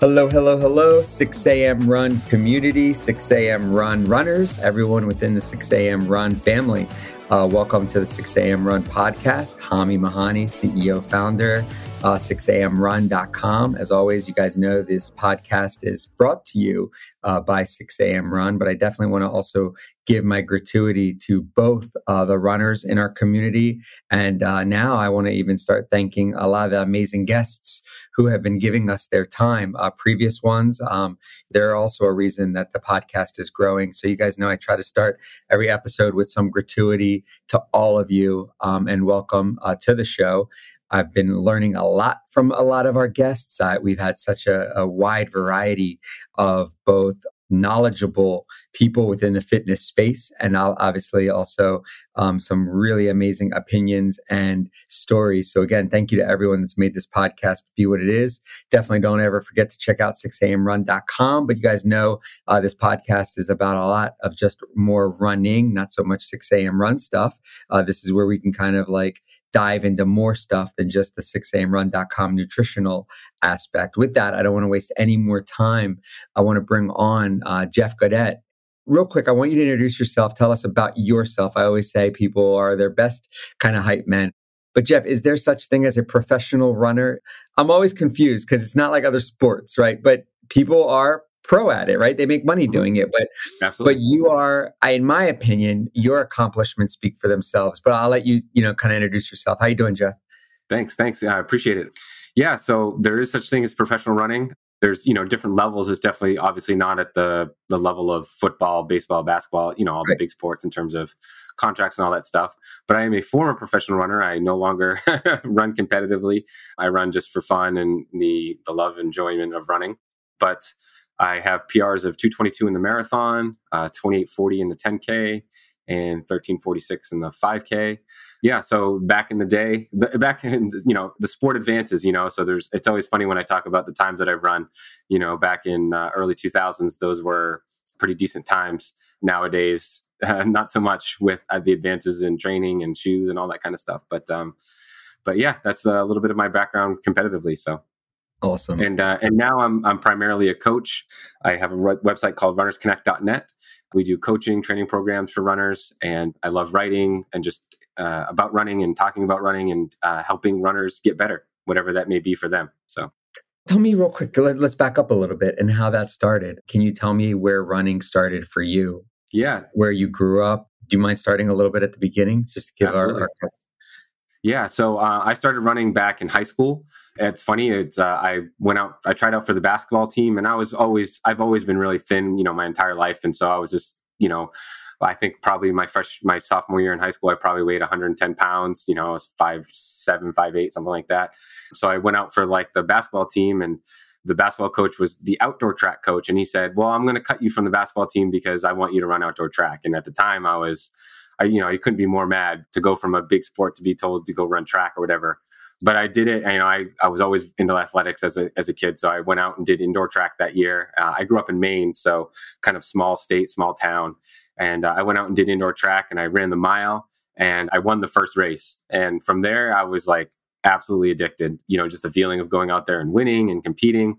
Hello, hello, hello, 6 a.m. Run community, 6 a.m. Run runners, everyone within the 6 a.m. Run family. Uh, welcome to the 6 a.m. Run podcast. Hami Mahani, CEO, founder, uh, 6amrun.com. As always, you guys know this podcast is brought to you uh, by 6 a.m. Run, but I definitely want to also give my gratuity to both uh, the runners in our community. And uh, now I want to even start thanking a lot of the amazing guests who have been giving us their time. Uh, previous ones, um, they're also a reason that the podcast is growing. So you guys know I try to start every episode with some gratuity to all of you um, and welcome uh, to the show. I've been learning a lot from a lot of our guests. Uh, we've had such a, a wide variety of both knowledgeable people within the fitness space, and obviously also um, some really amazing opinions and stories. So, again, thank you to everyone that's made this podcast be what it is. Definitely don't ever forget to check out 6amrun.com. But you guys know uh, this podcast is about a lot of just more running, not so much 6 a.m. run stuff. Uh, this is where we can kind of like dive into more stuff than just the 6amrun.com nutritional aspect. With that, I don't want to waste any more time. I want to bring on uh, Jeff Gaudette. Real quick, I want you to introduce yourself. Tell us about yourself. I always say people are their best kind of hype men. But Jeff, is there such thing as a professional runner? I'm always confused because it's not like other sports, right? But people are pro at it, right? They make money mm-hmm. doing it, but Absolutely. but you are, I, in my opinion, your accomplishments speak for themselves. But I'll let you, you know, kind of introduce yourself. How you doing, Jeff? Thanks, thanks. I appreciate it. Yeah, so there is such thing as professional running. There's you know different levels. It's definitely obviously not at the the level of football, baseball, basketball. You know all right. the big sports in terms of contracts and all that stuff. But I am a former professional runner. I no longer run competitively. I run just for fun and the the love enjoyment of running. But I have PRs of 222 in the marathon, uh, 2840 in the 10K, and 1346 in the 5K. Yeah, so back in the day, the, back in you know the sport advances. You know, so there's it's always funny when I talk about the times that I've run. You know, back in uh, early 2000s, those were pretty decent times. Nowadays, uh, not so much with uh, the advances in training and shoes and all that kind of stuff. But um, but yeah, that's a little bit of my background competitively. So Awesome. And uh, and now I'm I'm primarily a coach. I have a website called runnersconnect.net. We do coaching, training programs for runners, and I love writing and just uh, about running and talking about running and uh, helping runners get better, whatever that may be for them. So, tell me real quick. Let, let's back up a little bit and how that started. Can you tell me where running started for you? Yeah, where you grew up. Do you mind starting a little bit at the beginning, just to give our, our yeah, so uh, I started running back in high school. It's funny. It's uh, I went out. I tried out for the basketball team, and I was always I've always been really thin, you know, my entire life, and so I was just you know. I think probably my fresh my sophomore year in high school, I probably weighed 110 pounds. You know, I was five seven, five eight, something like that. So I went out for like the basketball team, and the basketball coach was the outdoor track coach, and he said, "Well, I'm going to cut you from the basketball team because I want you to run outdoor track." And at the time, I was I, you know, you couldn't be more mad to go from a big sport to be told to go run track or whatever. But I did it. You know, I, I was always into athletics as a, as a kid. So I went out and did indoor track that year. Uh, I grew up in Maine, so kind of small state, small town. And uh, I went out and did indoor track and I ran the mile and I won the first race. And from there, I was like absolutely addicted, you know, just the feeling of going out there and winning and competing.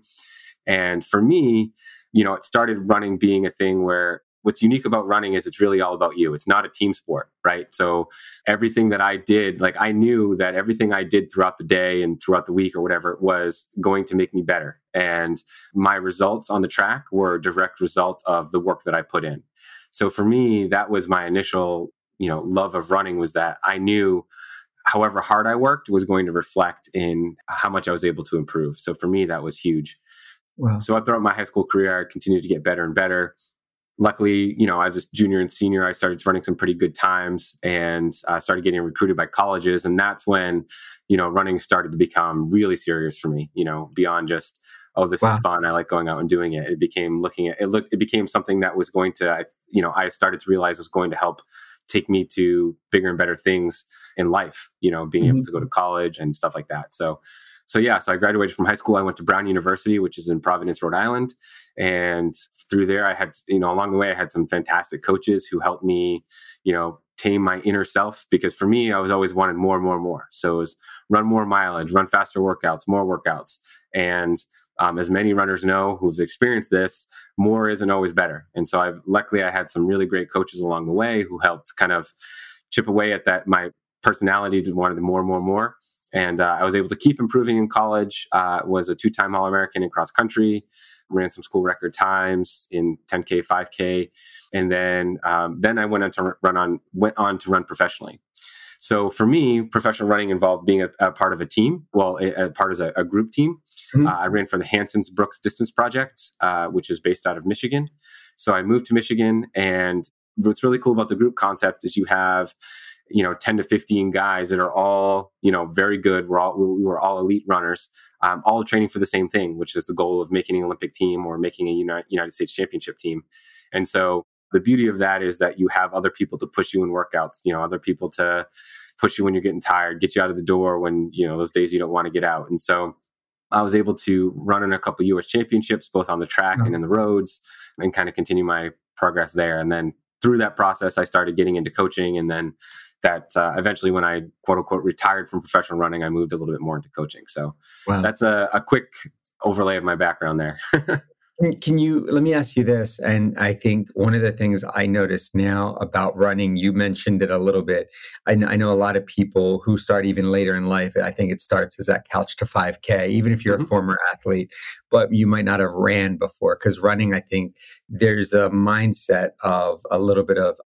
And for me, you know, it started running being a thing where what's unique about running is it's really all about you. It's not a team sport, right? So everything that I did, like I knew that everything I did throughout the day and throughout the week or whatever was going to make me better. And my results on the track were a direct result of the work that I put in. So for me, that was my initial, you know, love of running was that I knew however hard I worked was going to reflect in how much I was able to improve. So for me, that was huge. Wow. So throughout my high school career, I continued to get better and better luckily, you know, as a junior and senior, I started running some pretty good times and I started getting recruited by colleges. And that's when, you know, running started to become really serious for me, you know, beyond just, oh, this wow. is fun. I like going out and doing it. It became looking at it, looked, it became something that was going to, you know, I started to realize was going to help take me to bigger and better things in life, you know, being mm-hmm. able to go to college and stuff like that. So, so yeah, so I graduated from high school. I went to Brown University, which is in Providence, Rhode Island. And through there, I had, you know, along the way, I had some fantastic coaches who helped me, you know, tame my inner self because for me, I was always wanted more and more and more. So it was run more mileage, run faster workouts, more workouts. And um, as many runners know who've experienced this, more isn't always better. And so I've luckily I had some really great coaches along the way who helped kind of chip away at that my personality to wanted more and more and more. And uh, I was able to keep improving in college. Uh, was a two-time All-American in cross country, ran some school record times in 10k, 5k, and then um, then I went on to run on went on to run professionally. So for me, professional running involved being a, a part of a team. Well, a, a part of a, a group team. Mm-hmm. Uh, I ran for the Hansons Brooks Distance Project, uh, which is based out of Michigan. So I moved to Michigan, and what's really cool about the group concept is you have you know 10 to 15 guys that are all you know very good we're all we were all elite runners um, all training for the same thing which is the goal of making an olympic team or making a united, united states championship team and so the beauty of that is that you have other people to push you in workouts you know other people to push you when you're getting tired get you out of the door when you know those days you don't want to get out and so I was able to run in a couple US championships, both on the track mm-hmm. and in the roads, and kind of continue my progress there. And then through that process, I started getting into coaching. And then that uh, eventually, when I quote unquote retired from professional running, I moved a little bit more into coaching. So wow. that's a, a quick overlay of my background there. Can you let me ask you this? And I think one of the things I notice now about running, you mentioned it a little bit. I, I, know a lot of people who start even later in life. I think it starts as that couch to 5K, even if you're mm-hmm. a former athlete, but you might not have ran before. Because running, I think there's a mindset of a little bit of,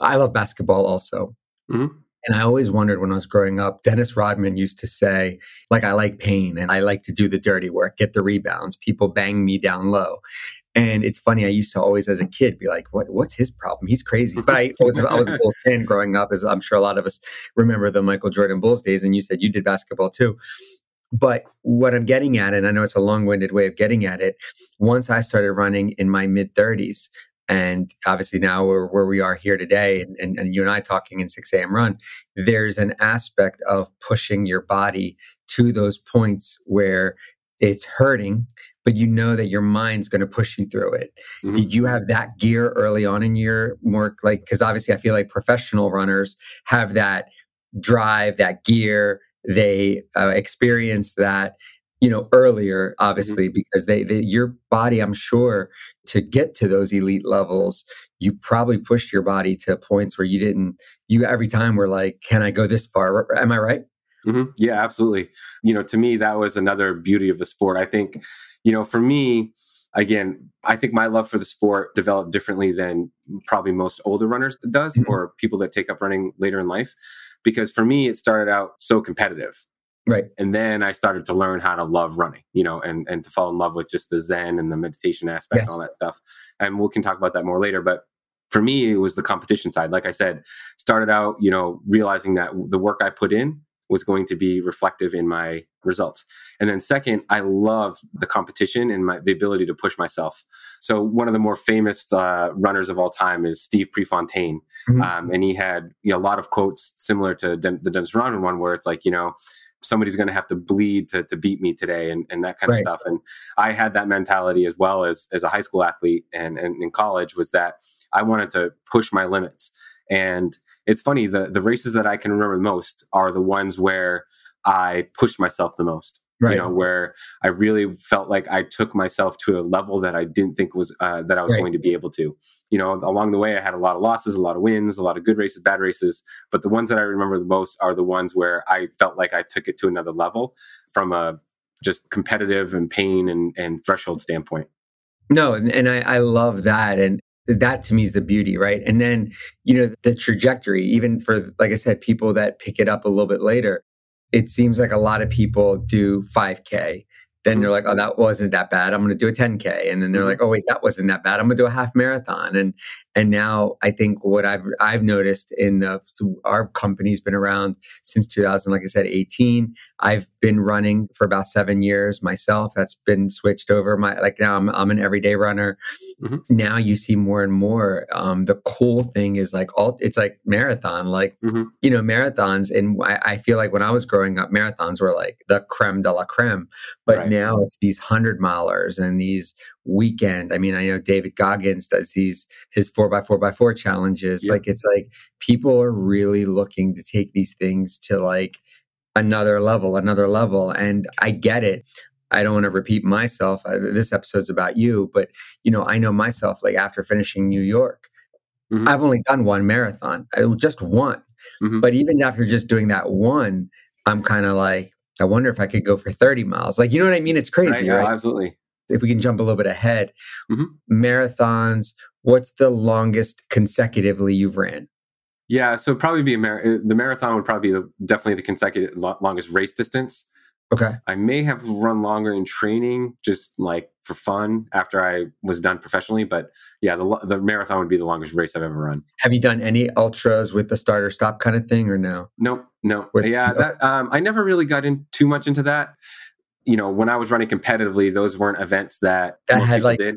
I love basketball also. Mm-hmm. And I always wondered when I was growing up, Dennis Rodman used to say, like, I like pain and I like to do the dirty work, get the rebounds. People bang me down low. And it's funny, I used to always, as a kid, be like, "What? What's his problem? He's crazy." But I was, I was a Bulls fan growing up, as I'm sure a lot of us remember the Michael Jordan Bulls days. And you said you did basketball too. But what I'm getting at, and I know it's a long-winded way of getting at it, once I started running in my mid 30s, and obviously now we're where we are here today and, and, and, you and i talking in 6 a.m run there's an aspect of pushing your body to those points where it's hurting but you know that your mind's going to push you through it mm-hmm. did you have that gear early on in your work like because obviously i feel like professional runners have that drive that gear they uh, experience that you know earlier mm-hmm. obviously mm-hmm. because they, they, your body i'm sure to get to those elite levels you probably pushed your body to points where you didn't you every time were like can i go this far am i right mm-hmm. yeah absolutely you know to me that was another beauty of the sport i think you know for me again i think my love for the sport developed differently than probably most older runners does mm-hmm. or people that take up running later in life because for me it started out so competitive Right. And then I started to learn how to love running, you know, and, and to fall in love with just the Zen and the meditation aspect yes. and all that stuff. And we can talk about that more later. But for me, it was the competition side. Like I said, started out, you know, realizing that the work I put in was going to be reflective in my results. And then second, I love the competition and my, the ability to push myself. So one of the more famous uh, runners of all time is Steve Prefontaine. Mm-hmm. Um, and he had you know, a lot of quotes similar to Den- the Dennis Rodman one where it's like, you know, somebody's going to have to bleed to, to beat me today and, and that kind right. of stuff. And I had that mentality as well as, as a high school athlete and, and in college was that I wanted to push my limits. And it's funny, the, the races that I can remember the most are the ones where I pushed myself the most right. you know, where I really felt like I took myself to a level that I didn't think was uh, that I was right. going to be able to. You know, along the way, I had a lot of losses, a lot of wins, a lot of good races, bad races, but the ones that I remember the most are the ones where I felt like I took it to another level from a just competitive and pain and, and threshold standpoint. No, and, and I, I love that. And that to me is the beauty, right? And then, you know, the trajectory, even for, like I said, people that pick it up a little bit later, it seems like a lot of people do 5K then they're like, oh, that wasn't that bad. I'm going to do a 10k, and then they're mm-hmm. like, oh wait, that wasn't that bad. I'm going to do a half marathon, and and now I think what I've I've noticed in the our company's been around since 2000, like I said, 18. I've been running for about seven years myself. That's been switched over. My like now I'm I'm an everyday runner. Mm-hmm. Now you see more and more. Um, the cool thing is like all it's like marathon, like mm-hmm. you know marathons, and I, I, feel like when I was growing up, marathons were like the creme de la creme, but right. now now it's these hundred milers and these weekend. I mean, I know David Goggins does these his four by four by four challenges. Like it's like people are really looking to take these things to like another level, another level. And I get it. I don't want to repeat myself. Uh, this episode's about you, but you know, I know myself. Like after finishing New York, mm-hmm. I've only done one marathon. I just one. Mm-hmm. But even after just doing that one, I'm kind of like, I wonder if I could go for 30 miles. Like, you know what I mean? It's crazy, right? Yeah, right? Absolutely. If we can jump a little bit ahead, mm-hmm. marathons. What's the longest consecutively you've ran? Yeah, so probably be a mar- uh, the marathon would probably be the, definitely the consecutive lo- longest race distance. Okay. I may have run longer in training, just like for fun after I was done professionally. But yeah, the, the marathon would be the longest race I've ever run. Have you done any ultras with the start or stop kind of thing or no? Nope, no. With, yeah, that, um, I never really got in too much into that. You know, when I was running competitively, those weren't events that, that had like, did.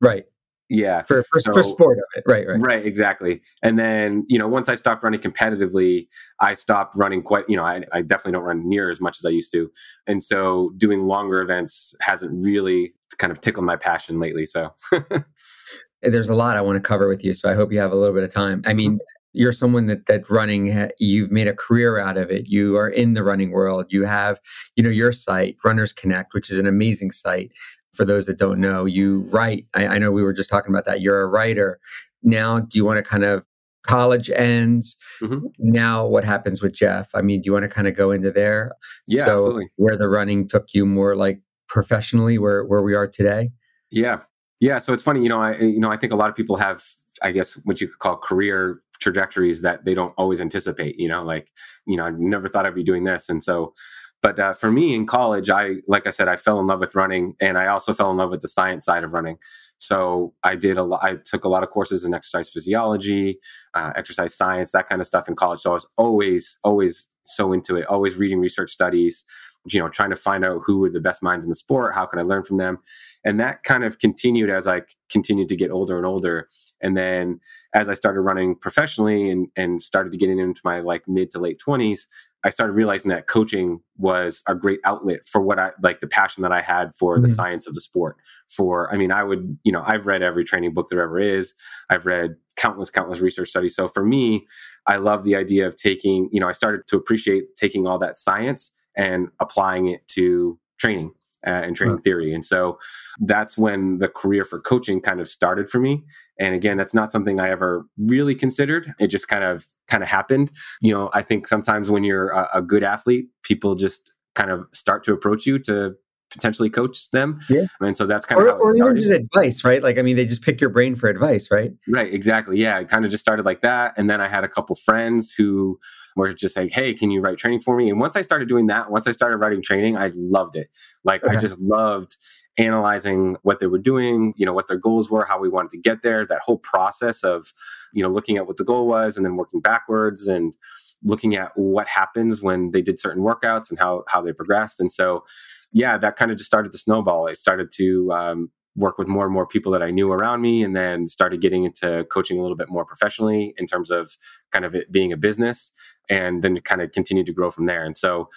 right yeah for for, so, for, sport of it. Right right. Right exactly. And then you know once i stopped running competitively i stopped running quite you know I, I definitely don't run near as much as i used to. And so doing longer events hasn't really kind of tickled my passion lately so. There's a lot i want to cover with you so i hope you have a little bit of time. I mean you're someone that that running you've made a career out of it. You are in the running world. You have you know your site runners connect which is an amazing site for those that don't know, you write. I, I know we were just talking about that. You're a writer. Now, do you want to kind of college ends? Mm-hmm. Now, what happens with Jeff? I mean, do you want to kind of go into there? Yeah, so absolutely. Where the running took you more like professionally, where where we are today? Yeah, yeah. So it's funny, you know. I you know I think a lot of people have, I guess, what you could call career trajectories that they don't always anticipate. You know, like you know, I never thought I'd be doing this, and so but uh, for me in college, I, like I said, I fell in love with running and I also fell in love with the science side of running. So I did a lot, I took a lot of courses in exercise physiology, uh, exercise science, that kind of stuff in college. So I was always, always so into it, always reading research studies, you know, trying to find out who were the best minds in the sport, how can I learn from them? And that kind of continued as I continued to get older and older. And then as I started running professionally and, and started to get into my like mid to late 20s, I started realizing that coaching was a great outlet for what I like the passion that I had for mm-hmm. the science of the sport. For, I mean, I would, you know, I've read every training book there ever is. I've read countless, countless research studies. So for me, I love the idea of taking, you know, I started to appreciate taking all that science and applying it to training uh, and training right. theory. And so that's when the career for coaching kind of started for me. And again, that's not something I ever really considered. It just kind of kind of happened. You know, I think sometimes when you're a, a good athlete, people just kind of start to approach you to potentially coach them. Yeah. And so that's kind or, of or even just advice, right? Like, I mean, they just pick your brain for advice, right? Right. Exactly. Yeah. It kind of just started like that. And then I had a couple friends who were just like, Hey, can you write training for me? And once I started doing that, once I started writing training, I loved it. Like okay. I just loved analyzing what they were doing, you know, what their goals were, how we wanted to get there, that whole process of, you know, looking at what the goal was and then working backwards and looking at what happens when they did certain workouts and how how they progressed. And so yeah, that kind of just started to snowball. It started to um, work with more and more people that I knew around me, and then started getting into coaching a little bit more professionally in terms of kind of it being a business, and then kind of continued to grow from there. And so,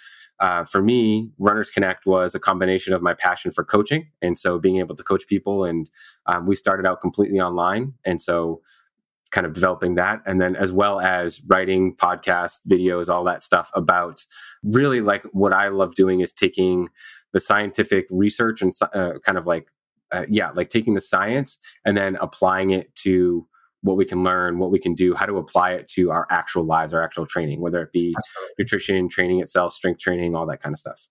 uh, for me, Runners Connect was a combination of my passion for coaching, and so being able to coach people. And um, we started out completely online, and so kind of developing that and then as well as writing podcasts videos all that stuff about really like what i love doing is taking the scientific research and uh, kind of like uh, yeah like taking the science and then applying it to what we can learn what we can do how to apply it to our actual lives our actual training whether it be Absolutely. nutrition training itself strength training all that kind of stuff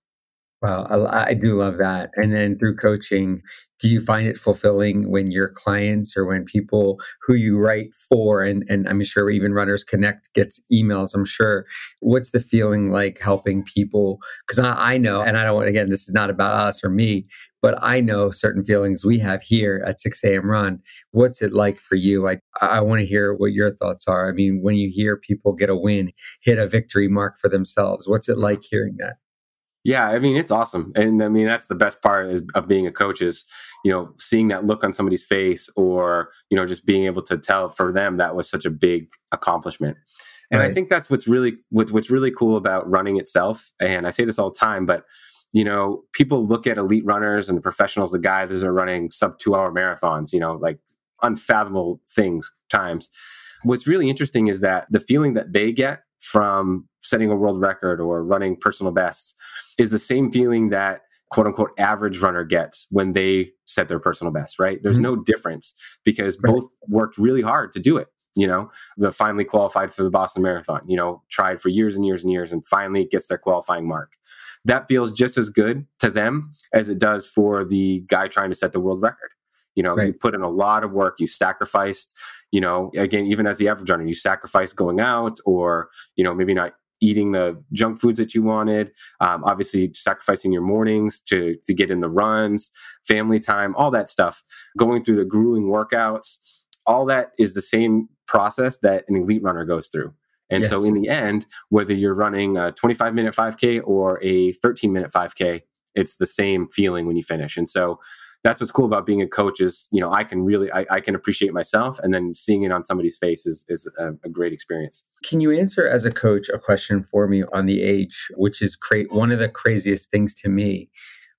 well, I, I, do love that. And then through coaching, do you find it fulfilling when your clients or when people who you write for, and, and I'm sure even Runners Connect gets emails, I'm sure, what's the feeling like helping people? Because I, I know, and I don't want, again, this is not about us or me, but I know certain feelings we have here at 6 a.m. Run. What's it like for you? I, I want to hear what your thoughts are. I mean, when you hear people get a win, hit a victory mark for themselves, what's it like hearing that? Yeah, I mean it's awesome, and I mean that's the best part is, of being a coach is you know seeing that look on somebody's face, or you know just being able to tell for them that was such a big accomplishment. And right. I think that's what's really what's what's really cool about running itself. And I say this all the time, but you know people look at elite runners and the professionals, the guys that are running sub two hour marathons, you know, like unfathomable things times. What's really interesting is that the feeling that they get from setting a world record or running personal bests is the same feeling that quote unquote average runner gets when they set their personal best, right? There's mm-hmm. no difference because right. both worked really hard to do it. You know, the finally qualified for the Boston Marathon, you know, tried for years and years and years and finally gets their qualifying mark. That feels just as good to them as it does for the guy trying to set the world record. You know, right. you put in a lot of work, you sacrificed, you know, again, even as the average runner, you sacrifice going out or, you know, maybe not eating the junk foods that you wanted um, obviously sacrificing your mornings to to get in the runs family time all that stuff going through the grueling workouts all that is the same process that an elite runner goes through. And yes. so in the end whether you're running a 25 minute 5k or a 13 minute 5k it's the same feeling when you finish. And so that's what's cool about being a coach is you know i can really i, I can appreciate myself and then seeing it on somebody's face is, is a, a, great experience. Can you answer as a coach a question for me on the age which is great one of the craziest things to me?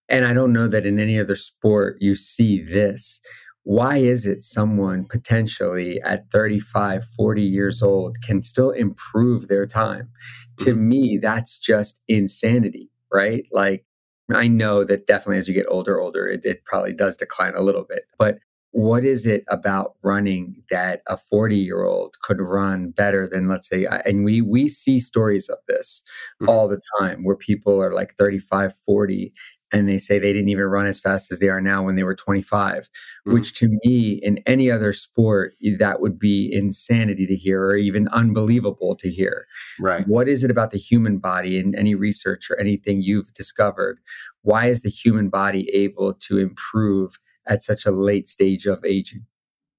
And i don't know that in any other sport you see this why is it someone potentially at 35 40 years old can still improve their time to mm-hmm. me that's just insanity right like I know that definitely as you get older, older, it, it probably does decline a little bit. But what is it about running that a 40 year old could run better than let's say and we we see stories of this mm-hmm. all the time where people are like 35 40 and they say they didn't even run as fast as they are now when they were 25 mm-hmm. which to me in any other sport that would be insanity to hear or even unbelievable to hear right what is it about the human body in any research or anything you've discovered why is the human body able to improve at such a late stage of aging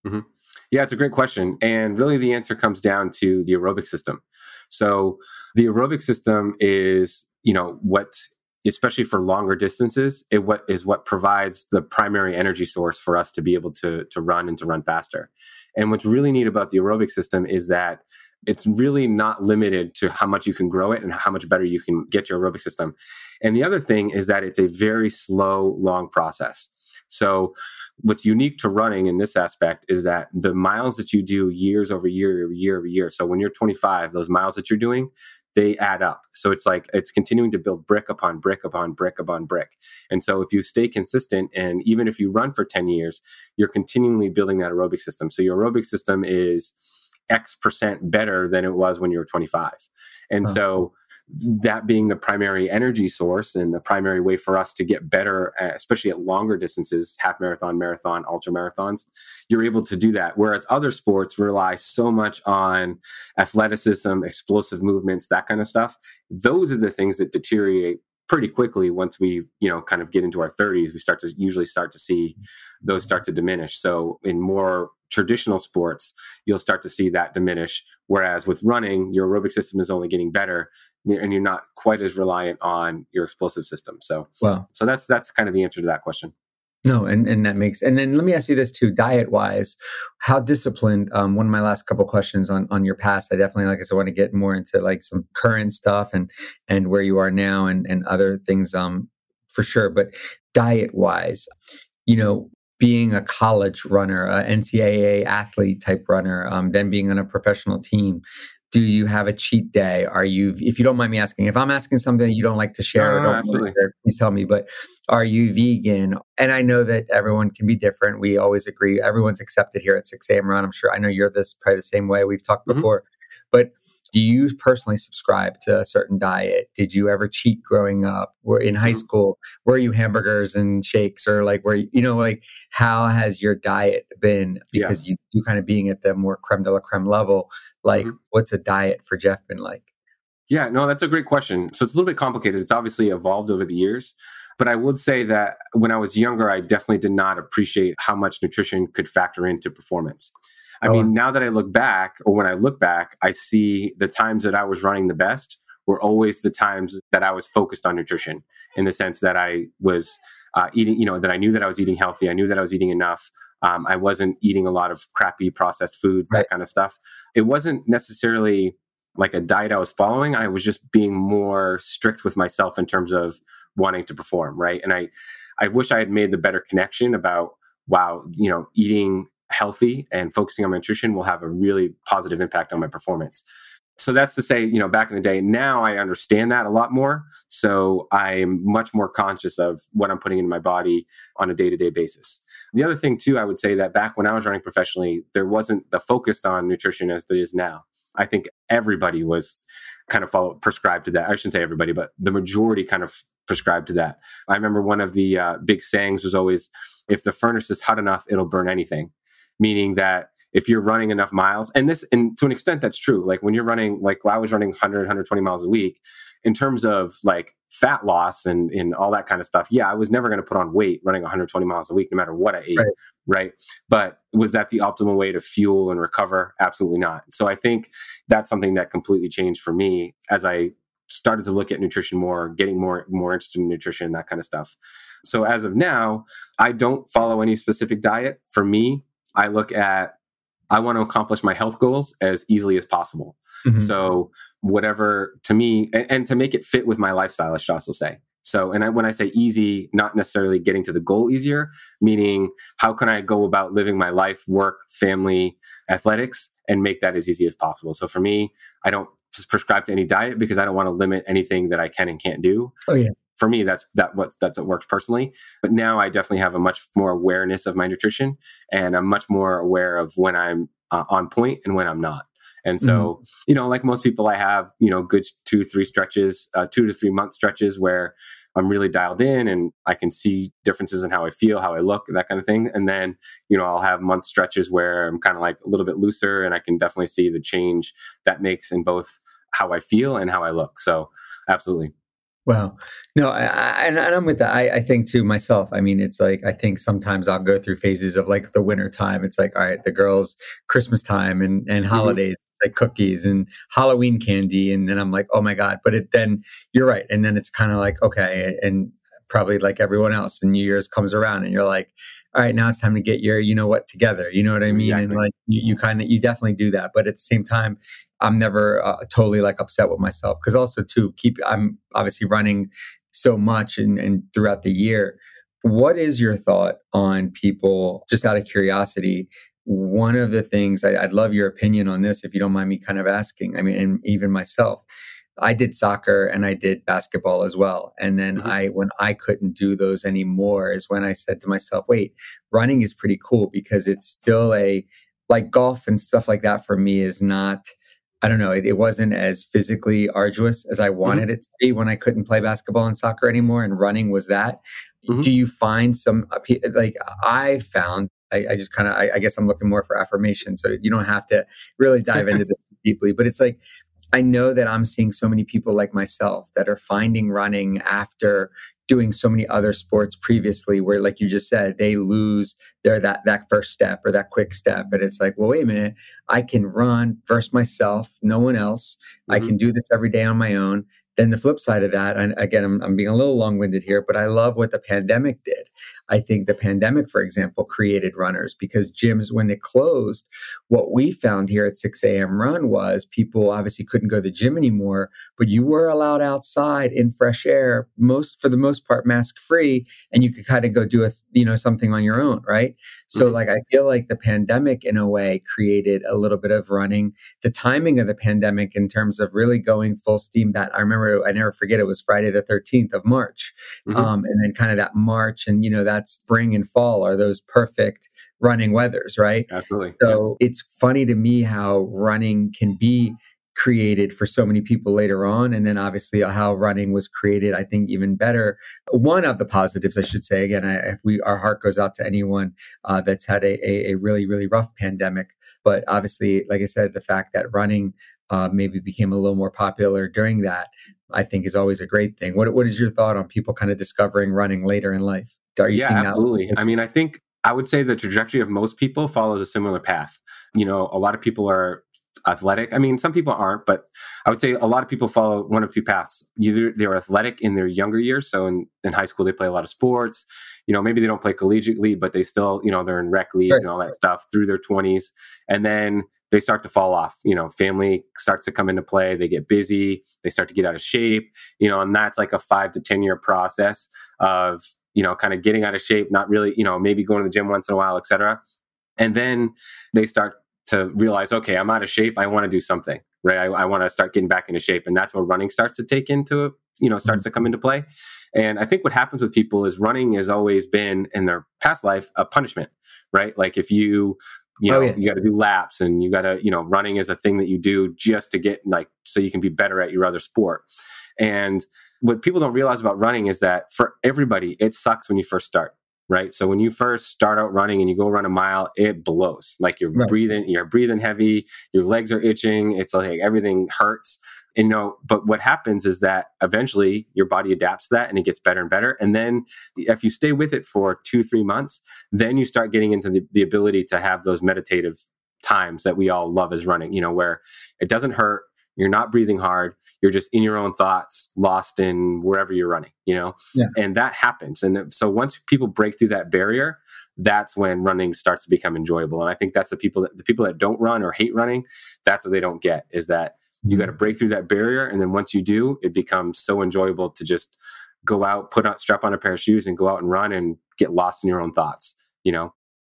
mm-hmm. yeah it's a great question and really the answer comes down to the aerobic system so the aerobic system is you know what especially for longer distances, it what is what provides the primary energy source for us to be able to to run and to run faster. And what's really neat about the aerobic system is that it's really not limited to how much you can grow it and how much better you can get your aerobic system. And the other thing is that it's a very slow, long process. So, what's unique to running in this aspect is that the miles that you do years over year, over year over year. So, when you're 25, those miles that you're doing, they add up. So it's like it's continuing to build brick upon brick upon brick upon brick. And so if you stay consistent and even if you run for 10 years, you're continually building that aerobic system. So your aerobic system is X percent better than it was when you were 25. And so that being the primary energy source and the primary way for us to get better, uh, especially at longer distances, half marathon, marathon, ultra marathons, you're able to do that. Whereas other sports rely so much on athleticism, explosive movements, that kind of stuff. Those are the things that deteriorate pretty quickly once we you know kind of get into our 30s we start to usually start to see those mm-hmm. start to diminish so in more traditional sports you'll start to see that diminish whereas with running your aerobic system is only getting better and you're not quite as reliant on your explosive system. So, well, so that's that's kind of the answer to that question. No, and and that makes and then let me ask you this too, diet wise, how disciplined? Um, one of my last couple questions on on your past, I definitely like I said, want to get more into like some current stuff and and where you are now and and other things um for sure. But diet wise, you know, being a college runner, a NCAA athlete type runner, um, then being on a professional team, do you have a cheat day? Are you if you don't mind me asking if i'm asking something that you don't like to share no, don't share, please tell me but are you vegan? And i know that everyone can be different. We always agree. Everyone's accepted here at 6 a.m run. I'm sure i know you're this probably the same way. We've talked mm-hmm. before. But do you personally subscribe to a certain diet? Did you ever cheat growing up? Were in high mm-hmm. school? Were you hamburgers and shakes, or like where you know, like how has your diet been? Because yeah. you you kind of being at the more creme de la creme level, like mm-hmm. what's a diet for Jeff been like? Yeah, no, that's a great question. So it's a little bit complicated. It's obviously evolved over the years. But I would say that when I was younger, I definitely did not appreciate how much nutrition could factor into performance. I oh. mean, now that I look back, or when I look back, I see the times that I was running the best were always the times that I was focused on nutrition in the sense that I was uh, eating, you know, that I knew that I was eating healthy. I knew that I was eating enough. Um, I wasn't eating a lot of crappy processed foods, right. that kind of stuff. It wasn't necessarily like a diet I was following. I was just being more strict with myself in terms of wanting to perform, right? And I, I wish I had made the better connection about wow, you know, eating healthy and focusing on my nutrition will have a really positive impact on my performance. so that's to say, you know, back in the day, now I understand that a lot more. So I'm much more conscious of what I'm putting into my body on a day to day basis. The other thing, too, I would say that back when I was running professionally, there wasn't the focus on nutrition as there is now. I think everybody was kind of follow, prescribed to that. I shouldn't say everybody, but the majority kind of prescribed to that. I remember one of the uh, big sayings was always, if the furnace is hot enough, it'll burn anything, meaning that if you're running enough miles and this and to an extent that's true like when you're running like i was running 100 120 miles a week in terms of like fat loss and and all that kind of stuff yeah i was never going to put on weight running 120 miles a week no matter what i ate right. right? But was that the optimal way to fuel and recover? Absolutely not. So i think that's something that completely changed for me as i started to look at nutrition more getting more more interested in nutrition that kind of stuff. So as of now i don't follow any specific diet for me i look at I want to accomplish my health goals as easily as possible. Mm-hmm. So whatever to me, and, and, to make it fit with my lifestyle, I should also say. So, and I, when I say easy, not necessarily getting to the goal easier, meaning how can I go about living my life, work, family, athletics, and make that as easy as possible. So for me, I don't prescribe to any diet because I don't want to limit anything that I can and can't do. Oh yeah for me that's that what that's what works personally. But now i definitely have a much more awareness of my nutrition and i'm much more aware of when i'm uh, on point and when i'm not. And so mm. you know like most people i have you know good two three stretches uh, two to three month stretches where i'm really dialed in and i can see differences in how i feel how i look that kind of thing. And then you know i'll have month stretches where i'm kind of like a little bit looser and i can definitely see the change that makes in both how i feel and how i look. So absolutely Wow. No, I, I, and I'm with that. I, I think too myself. I mean, it's like I think sometimes I'll go through phases of like the winter time. It's like, all right, the girls, Christmas time and and mm-hmm. holidays, like cookies and Halloween candy, and then I'm like, oh my god. But it then you're right, and then it's kind of like okay, and probably like everyone else, and New Year's comes around, and you're like, all right, now it's time to get your, you know what, together. You know what I mean? Exactly. And like you, you kind of, you definitely do that. But at the same time, I'm never uh, totally like upset with myself because also too keep I'm obviously running so much and, and throughout the year. What is your thought on people? Just out of curiosity, one of the things I, would love your opinion on this if you don't mind me kind of asking. I mean, and even myself. I did soccer and I did basketball as well. And then mm-hmm. I, when I couldn't do those anymore, is when I said to myself, wait, running is pretty cool because it's still a, like golf and stuff like that for me is not, I don't know, it, it wasn't as physically arduous as I mm-hmm. wanted mm-hmm. it to be when I couldn't play basketball and soccer anymore, and running was that. Mm-hmm. Do you find some uh, like I found? I, I just kind of, I, I guess I'm looking more for affirmation. So you don't have to really dive into this deeply, but it's like I know that I'm seeing so many people like myself that are finding running after doing so many other sports previously where like you just said they lose their that that first step or that quick step but it's like well wait a minute. I can run versus myself no one else. Mm-hmm. i can do this every day on my own. Then the flip side of that and again I'm, I'm being a little long-winded here but i love what the pandemic did I think the pandemic, for example, created runners because gyms, when they closed, what we found here at 6 a.m. Run was people obviously couldn't go to the gym anymore, but you were allowed outside in fresh air, most for the most part, mask free, and you could kind of go do a you know something on your own, right? So mm-hmm. like I feel like the pandemic in a way created a little bit of running. The timing of the pandemic in terms of really going full steam. That I remember, I never forget. It was Friday the 13th of March, mm-hmm. um, and then kind of that March, and you know that that spring and fall are those perfect running weathers, right? Absolutely. So yeah. it's funny to me how running can be created for so many people later on and then obviously how running was created i think even better one of the positives i should say again I, if we our heart goes out to anyone uh, that's had a, a, a, really really rough pandemic but obviously like i said the fact that running uh, maybe became a little more popular during that i think is always a great thing what, what is your thought on people kind of discovering running later in life are you yeah, seeing absolutely. That? I mean, I think I would say the trajectory of most people follows a similar path. You know, a lot of people are athletic. I mean, some people aren't, but I would say a lot of people follow one of two paths. Either they're athletic in their younger years. So in, in high school, they play a lot of sports. You know, maybe they don't play collegiately, but they still, you know, they're in rec leagues right. and all that stuff through their 20s. And then they start to fall off. You know, family starts to come into play. They get busy. They start to get out of shape. You know, and that's like a five to 10 year process of you know, kind of getting out of shape, not really, you know, maybe going to the gym once in a while, et cetera. And then they start to realize, okay, I'm out of shape. I want to do something, right? I, I want to start getting back into shape. And that's where running starts to take into it, you know, starts mm-hmm. to come into play. And I think what happens with people is running has always been in their past life a punishment, right? Like if you, you oh, know, oh, yeah. you got to do laps and you got to, you know, running is a thing that you do just to get like, so you can be better at your other sport. And what people don't realize about running is that for everybody, it sucks when you first start right? So when you first start out running and you go run a mile, it blows. Like you're right. breathing, you're breathing heavy, your legs are itching, it's like everything hurts. And you know, but what happens is that eventually your body adapts to that and it gets better and better. And then if you stay with it for two, three months, then you start getting into the, the ability to have those meditative times that we all love as running, you know, where it doesn't hurt, you're not breathing hard. You're just in your own thoughts lost in wherever you're running you know? Yeah. and that happens. And so once people break through that barrier that's when running starts to become enjoyable. And i think that's the people that the people that don't run or hate running that's what they don't get is that you got to mm-hmm. break through that barrier. And then once you do it becomes so enjoyable to just go out put on strap on a pair of shoes and go out and run and get lost in your own thoughts you know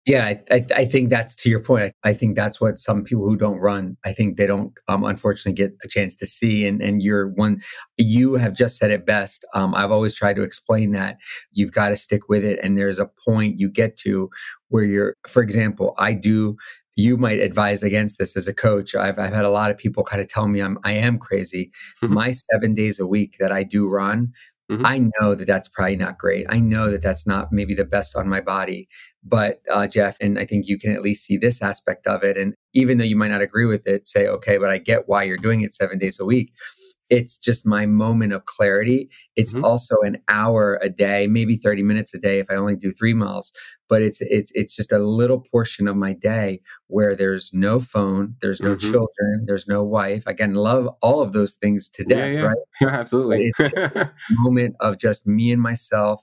yeah, I, I, think that's to your point. I, think that's what some people who don't run, I think they don't, um, unfortunately, get a chance to see. And and you're one, you have just said it best. Um, I've always tried to explain that you've got to stick with it, and there's a point you get to where you're. For example, I do. You might advise against this as a coach. I've I've had a lot of people kind of tell me I'm I am crazy. Mm-hmm. My seven days a week that I do run, Mm-hmm. I know that that's probably not great. I know that that's not maybe the best on my body. But uh, Jeff, and I think you can at least see this aspect of it. And even though you might not agree with it, say, okay, but I get why you're doing it seven days a week. It's just my moment of clarity. It's mm-hmm. also an hour a day, maybe 30 minutes a day if I only do three miles. But it's it's it's just a little portion of my day where there's no phone, there's no mm-hmm. children, there's no wife. Again, love all of those things to death, yeah, yeah. right? Yeah, absolutely. it's a moment of just me and myself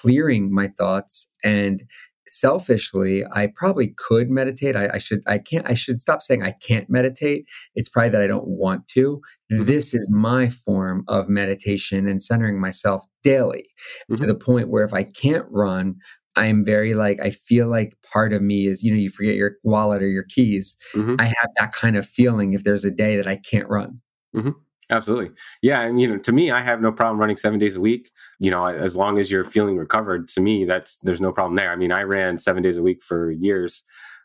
clearing my thoughts and selfishly i probably could meditate I, I, should i can't i should stop saying i can't meditate it's probably that i don't want to mm-hmm. this is my form of meditation and centering myself daily mm-hmm. to the point where if i can't run i'm very like i feel like part of me is you know you forget your wallet or your keys mm-hmm. i have that kind of feeling if there's a day that i can't run mm-hmm. Absolutely. Yeah. And, you know, to me, I have no problem running seven days a week. You know, as long as you're feeling recovered, to me, that's, there's no problem there. I mean, I ran seven days a week for years.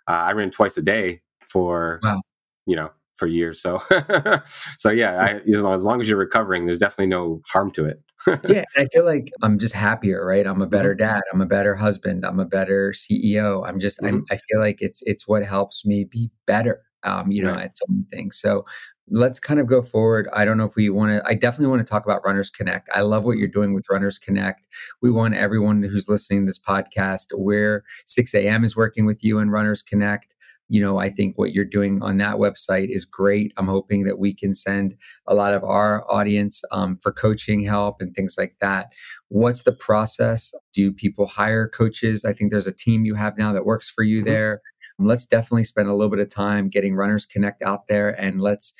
Uh, I ran twice a day for, wow. you know, for years. So, so yeah, I, as, long, as long as you're recovering, there's definitely no harm to it. yeah. I feel like I'm just happier, right? I'm a better mm-hmm. dad. I'm a better husband. I'm a better CEO. I'm just, mm-hmm. I'm, I feel like it's, it's what helps me be better um, you know, right. at so many things. So let's kind of go forward. I don't know if we want to, I definitely want to talk about Runners Connect. I love what you're doing with Runners Connect. We want everyone who's listening to this podcast where 6 a.m. is working with you and Runners Connect. You know, I think what you're doing on that website is great. I'm hoping that we can send a lot of our audience um, for coaching help and things like that. What's the process? Do people hire coaches? I think there's a team you have now that works for you mm-hmm. there let's definitely spend a little bit of time getting Runners Connect out there and let's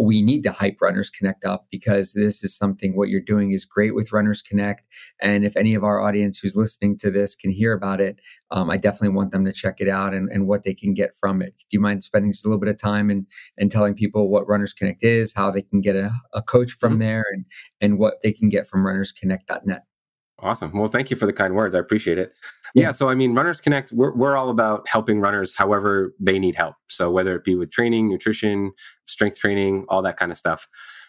we need to hype Runners Connect up because this is something what you're doing is great with Runners Connect. And if any of our audience who's listening to this can hear about it, um, I definitely want them to check it out and, and what they can get from it. Do you mind spending just a little bit of time and, and telling people what Runners Connect is, how they can get a, a coach from mm-hmm. there, and, and what they can get from runnersconnect.net? Awesome. Well, thank you for the kind words. I appreciate it. Yeah. yeah. so I mean, Runners Connect, we're, we're all about helping runners however they need help. So whether it be with training, nutrition, strength training, all that kind of stuff.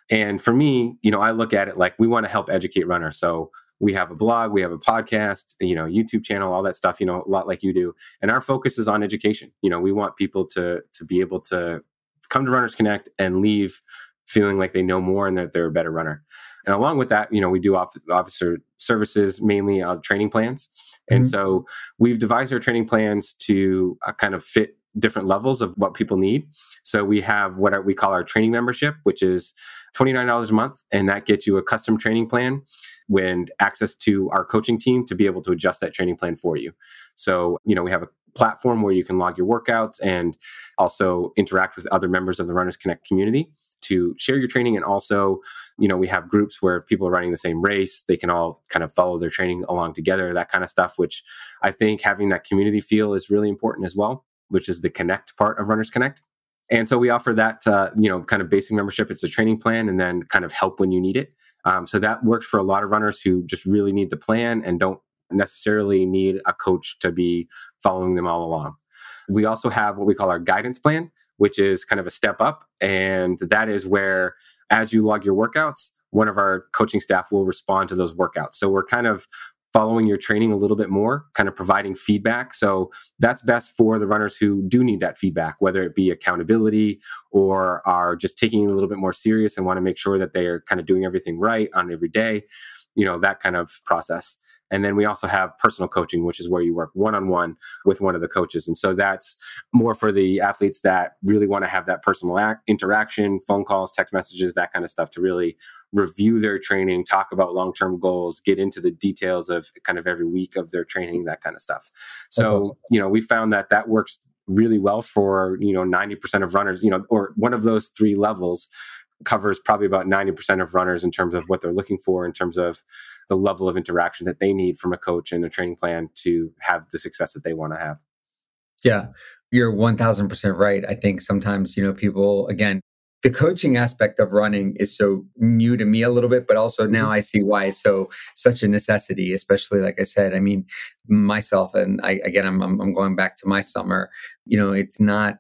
And for me, you know, I look at it like we want to help educate runners. So we have a blog, we have a podcast, you know, YouTube channel, all that stuff, you know, a lot like you do. And our focus is on education. You know, we want people to to be able to come to Runners Connect and leave feeling like they know more and that they're a better runner. And along with that, you know, we do officer services mainly on training plans. And mm-hmm. so we've devised our training plans to uh, kind of fit different levels of what people need. So we have what we call our training membership, which is $29 a month. And that gets you a custom training plan and access to our coaching team to be able to adjust that training plan for you. So, you know, we have a platform where you can log your workouts and also interact with other members of the Runners Connect community to share your training and also you know we have groups where people are running the same race they can all kind of follow their training along together that kind of stuff which i think having that community feel is really important as well which is the connect part of runners connect. And so we offer that uh, you know kind of basic membership. It's a training plan and then kind of help when you need it. Um, so that works for a lot of runners who just really need the plan and don't necessarily need a coach to be following them all along. We also have what we call our guidance plan which is kind of a step up and that is where as you log your workouts one of our coaching staff will respond to those workouts so we're kind of following your training a little bit more, kind of providing feedback. So that's best for the runners who do need that feedback, whether it be accountability or are just taking it a little bit more serious and want to make sure that they are kind of doing everything right on every day, you know, that kind of process. And then we also have personal coaching, which is where you work one on one with one of the coaches. And so that's more for the athletes that really want to have that personal act, interaction, phone calls, text messages, that kind of stuff to really review their training, talk about long term goals, get into the details of kind of every week of their training, that kind of stuff. So, awesome. you know, we found that that works really well for you know 90% of runners you know or one of those three levels covers probably about 90% of runners in terms of what they're looking for in terms of the level of interaction that they need from a coach and a training plan to have the success that they want to have. Yeah, you're 1000% right. I think sometimes, you know, people, again, the coaching aspect of running is so new to me a little bit, but also now mm-hmm. I see why it's so such a necessity, especially like I said, I mean, myself, and I, again, I'm, I'm going back to my summer, you know, it's not,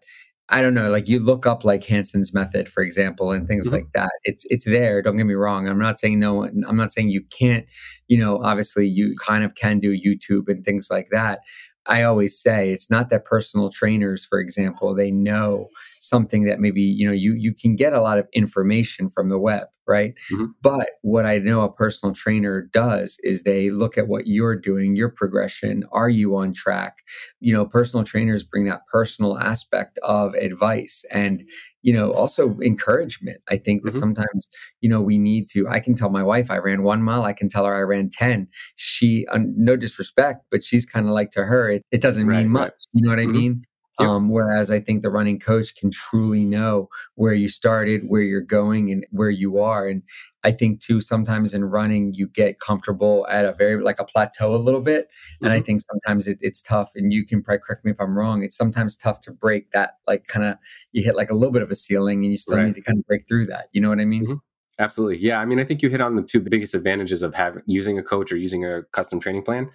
I don't know, like you look up like Hansons method, for example, and things mm-hmm. like that. It's it's there. Don't get me wrong. I'm not saying no. I'm not saying you can't. You know, obviously you kind of can do YouTube and things like that. I always say it's not that personal trainers, for example, they know something that maybe you know you you can get a lot of information from the web right mm-hmm. but what i know a personal trainer does is they look at what you're doing your progression are you on track you know personal trainers bring that personal aspect of advice and you know also encouragement i think that mm-hmm. sometimes you know we need to i can tell my wife i ran one mile i can tell her i ran 10 she no disrespect but she's kind of like to her it, it doesn't right, mean much right. you know what mm-hmm. i mean Yep. Um, whereas I think the running coach can truly know where you started, where you're going, and where you are. And I think too, sometimes in running, you get comfortable at a very like a plateau a little bit. Mm-hmm. And I mm-hmm. think sometimes it, it's tough. And you can probably correct me if I'm wrong. It's sometimes tough to break that, like kind of you hit like a little bit of a ceiling, and you still right. need to kind of break through that. You know what I mean? Mm-hmm. Absolutely. Yeah. I mean, I think you hit on the two biggest advantages of having using a coach or using a custom training plan.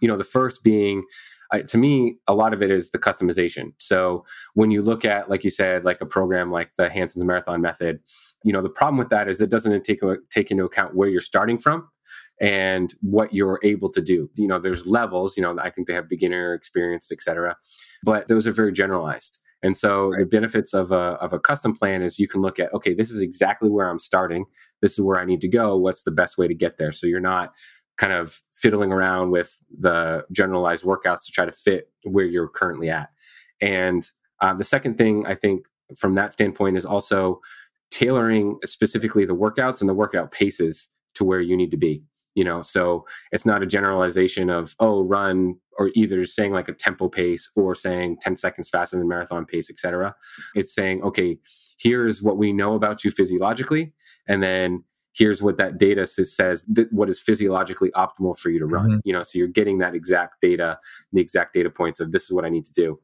You know, the first being I, to me, a lot of it is the customization. So when you look at, like you said, like a program like the Hansons Marathon Method, you know, the problem with that is it doesn't take take into account where you're starting from and what you're able to do. You know, there's levels. You know, I think they have beginner, experienced, etc. But those are very generalized. And so right. the benefits of a, of a custom plan is you can look at, okay, this is exactly where I'm starting. This is where I need to go. What's the best way to get there? So you're not kind of fiddling around with the generalized workouts to try to fit where you're currently at. And uh, the second thing I think from that standpoint is also tailoring specifically the workouts and the workout paces to where you need to be. You know, so it's not a generalization of oh run or either saying like a tempo pace or saying 10 seconds faster than marathon pace, etc. It's saying, okay, here's what we know about you physiologically, and then here's what that data says that what is physiologically optimal for you to run. Mm-hmm. you know so you're getting that exact data the exact data points of this is what i need to do.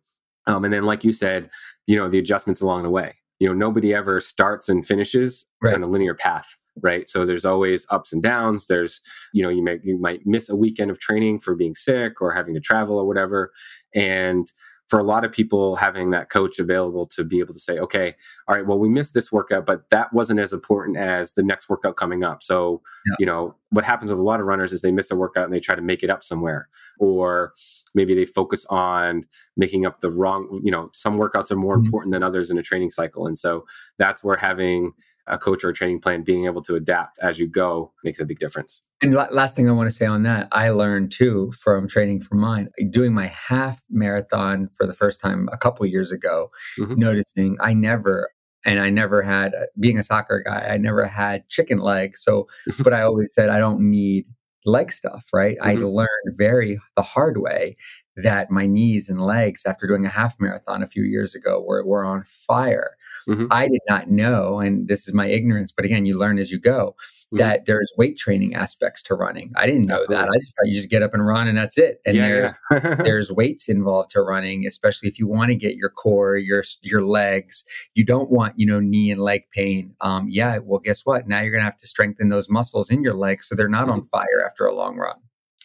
Um, and then like you said you know the adjustments along the way. You know nobody ever starts and finishes right. on a linear path right? So there's always ups and downs. There's you know you may you might miss a weekend of training for being sick or having to travel or whatever. And for a lot of people having that coach available to be able to say okay all right well we missed this workout but that wasn't as important as the next workout coming up so yeah. you know what happens with a lot of runners is they miss a workout and they try to make it up somewhere or maybe they focus on making up the wrong you know some workouts are more mm-hmm. important than others in a training cycle and so that's where having a coach or a training plan being able to adapt as you go makes a big difference and last thing I want to say on that, I learned too from training for mine, doing my half marathon for the first time a couple years ago, mm-hmm. noticing I never, and I never had, being a soccer guy, I never had chicken legs. So, but I always said I don't need leg stuff, right? Mm-hmm. I learned very the hard way that my knees and legs after doing a half marathon a few years ago were, were on fire. Mm-hmm. I did not know, and this is my ignorance, but again, you learn as you go, mm-hmm. that there's weight training aspects to running. I didn't know Absolutely. that. I just thought you just get up and run and that's it. And yeah, there's yeah. there's weights involved to running, especially if you want to get your core, your your legs. You don't want, you know, knee and leg pain. Um, yeah, well, guess what? Now you're gonna have to strengthen those muscles in your legs so they're not mm-hmm. on fire after a long run.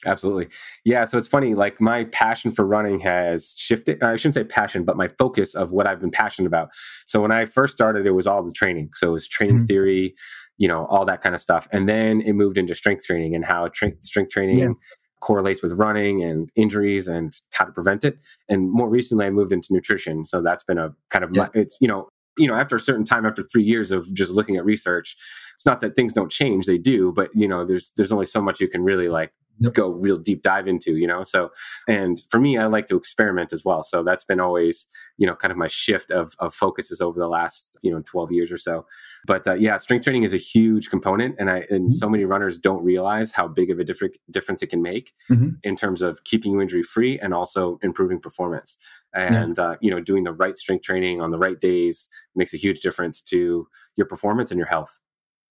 Absolutely. Yeah. So it's funny, like my passion for running has shifted. I shouldn't say passion, but my focus of what I've been passionate about. So when I first started, it was all the training. So it was training mm-hmm. theory, you know, all that kind of stuff. And then it moved into strength training and how tra- strength training yeah. correlates with running and injuries and how to prevent it. And more recently, I moved into nutrition. So that's been a kind of, yeah. it's, you know, you know, after a certain time, after three years of just looking at research, it's not that things don't change; they do. But you know, there's there's only so much you can really like yep. go real deep dive into, you know? So, and for me, I like to experiment as well. So that's been always, you know, kind of my shift of, of focuses over the last, you know, 12 years or so. But uh, yeah, strength training is a huge component. And I, and mm-hmm. so many runners don't realize how big of a different difference it can make mm-hmm. in terms of keeping you injury free and also improving performance. And, yeah. uh, you know, doing the right strength training on the right days makes a huge difference to your performance and your health.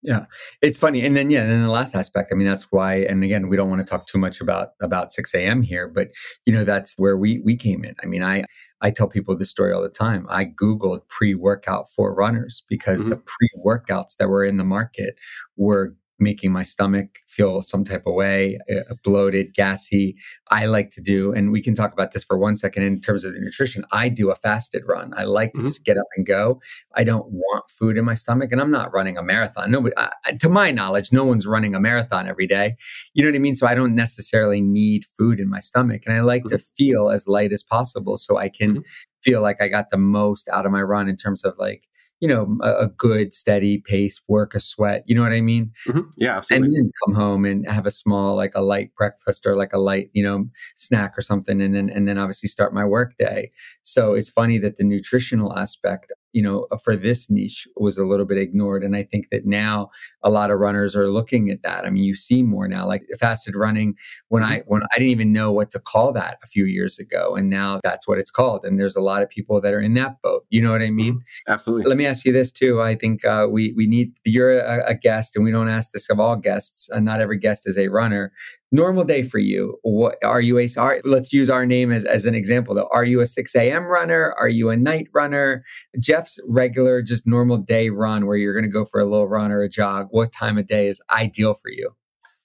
Yeah, it's funny, and then yeah, and then the last aspect. I mean, that's why. And again, we don't want to talk too much about about six a.m. here, but you know, that's where we we came in. I mean, I I tell people this story all the time. I googled pre workout for runners because mm-hmm. the pre workouts that were in the market were making my stomach feel some type of way, uh, bloated, gassy. I like to do, and we can talk about this for one second in terms of the nutrition. I do a fasted run. I like to mm-hmm. just get up and go. I don't want food in my stomach, and I'm not running a marathon. Nobody, to my knowledge, no one's running a marathon every day. You know what I mean? So I don't necessarily need food in my stomach, and I like mm-hmm. to feel as light as possible so I can. Mm-hmm. Feel like I got the most out of my run in terms of like you know, a, a, good steady pace, work a sweat. You know what I mean? Mm-hmm. Yeah, absolutely. And then come home and have a small, like a light breakfast or like a light, you know, snack or something, and then and then obviously start my work day. So it's funny that the nutritional aspect you know, uh, for this niche was a little bit ignored. And I think that now a lot of runners are looking at that. I mean, you see more now, like fasted running. When I mm-hmm. when I didn't even know what to call that a few years ago, and now that's what it's called. And there's a lot of people that are in that boat. You know what I mean? Mm-hmm. Absolutely. Let me ask you this too. I think uh, we we need you're a, a, guest, and we don't ask this of all guests. Uh, not every guest is a runner normal day for you. What are you a are, let's use our name as, as an example though. Are you a 6 a.m runner? Are you a night runner? Jeff's regular just normal day run where you're going to go for a little run or a jog. What time of day is ideal for you?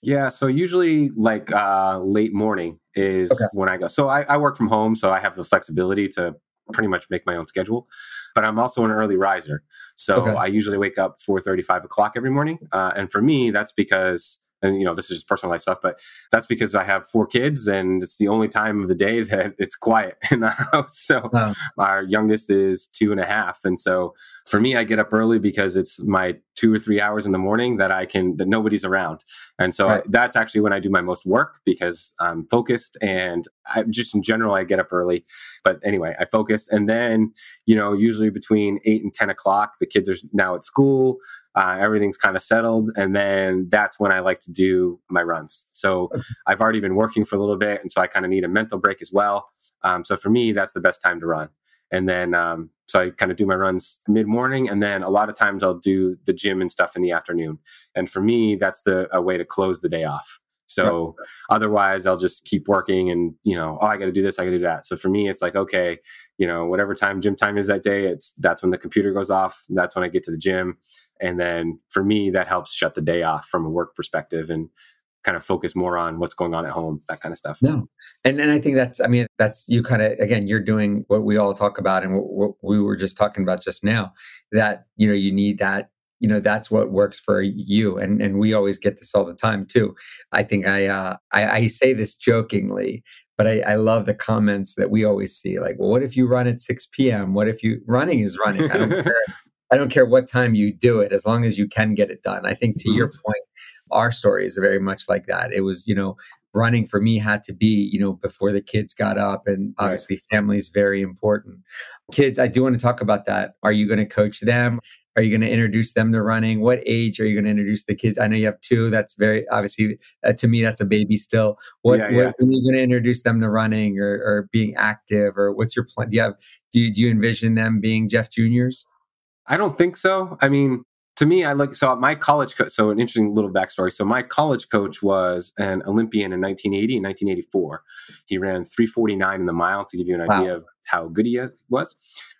Yeah so usually like uh late morning is okay. when i go. So I, I work from home so i have the flexibility to pretty much make my own schedule but i'm also an early riser. So okay. i usually wake up 4 35 o'clock every morning uh, and for me that's because and you know this is just personal life stuff but that's because i have four kids and it's the only time of the day that it's quiet in the house so wow. our youngest is two and a half and so for me i get up early because it's my two or three hours in the morning that I can that nobody's around, and so right. I, that's actually when I do my most work because I'm focused and I just in general I get up early. But anyway, I focus, and then you know usually between eight and ten o'clock, the kids are now at school. Uh, everything's kind of settled, and then that's when I like to do my runs. So I've already been working for a little bit, and so I kind of need a mental break as well. Um, so for me, that's the best time to run. And then, um, so I kind of do my runs mid morning. And then a lot of times I'll do the gym and stuff in the afternoon. And for me, that's the a way to close the day off. So otherwise, I'll just keep working and, you know, oh, I got to do this, I got to do that. So for me, it's like, okay, you know, whatever time gym time is that day, it's that's when the computer goes off. That's when I get to the gym. And then for me, that helps shut the day off from a work perspective and kind of focus more on what's going on at home, that kind of stuff. No. And and I think that's I mean that's you kind of again you're doing what we all talk about and what, what we were just talking about just now that you know you need that you know that's what works for you and and we always get this all the time too i think i uh i, I say this jokingly but I, I love the comments that we always see like well what if you run at 6 p.m what if you running is running i don't care i don't care what time you do it as long as you can get it done i think to mm-hmm. your point our story is very much like that. It was, you know, running for me had to be, you know, before the kids got up. And obviously, right. family is very important. Kids, I do want to talk about that. Are you going to coach them? Are you going to introduce them to running? What age are you going to introduce the kids? I know you have two. That's very obviously uh, to me that's a baby still. What, yeah, yeah. what are you going to introduce them to running or, or being active or what's your plan? Do you have do you, do you envision them being Jeff Juniors? I don't think so. I mean, to me, I like so my college coach. So an interesting little backstory. So my college coach was an Olympian in 1980 and 1984. He ran 349 in the mile to give you an wow. idea of how good he was.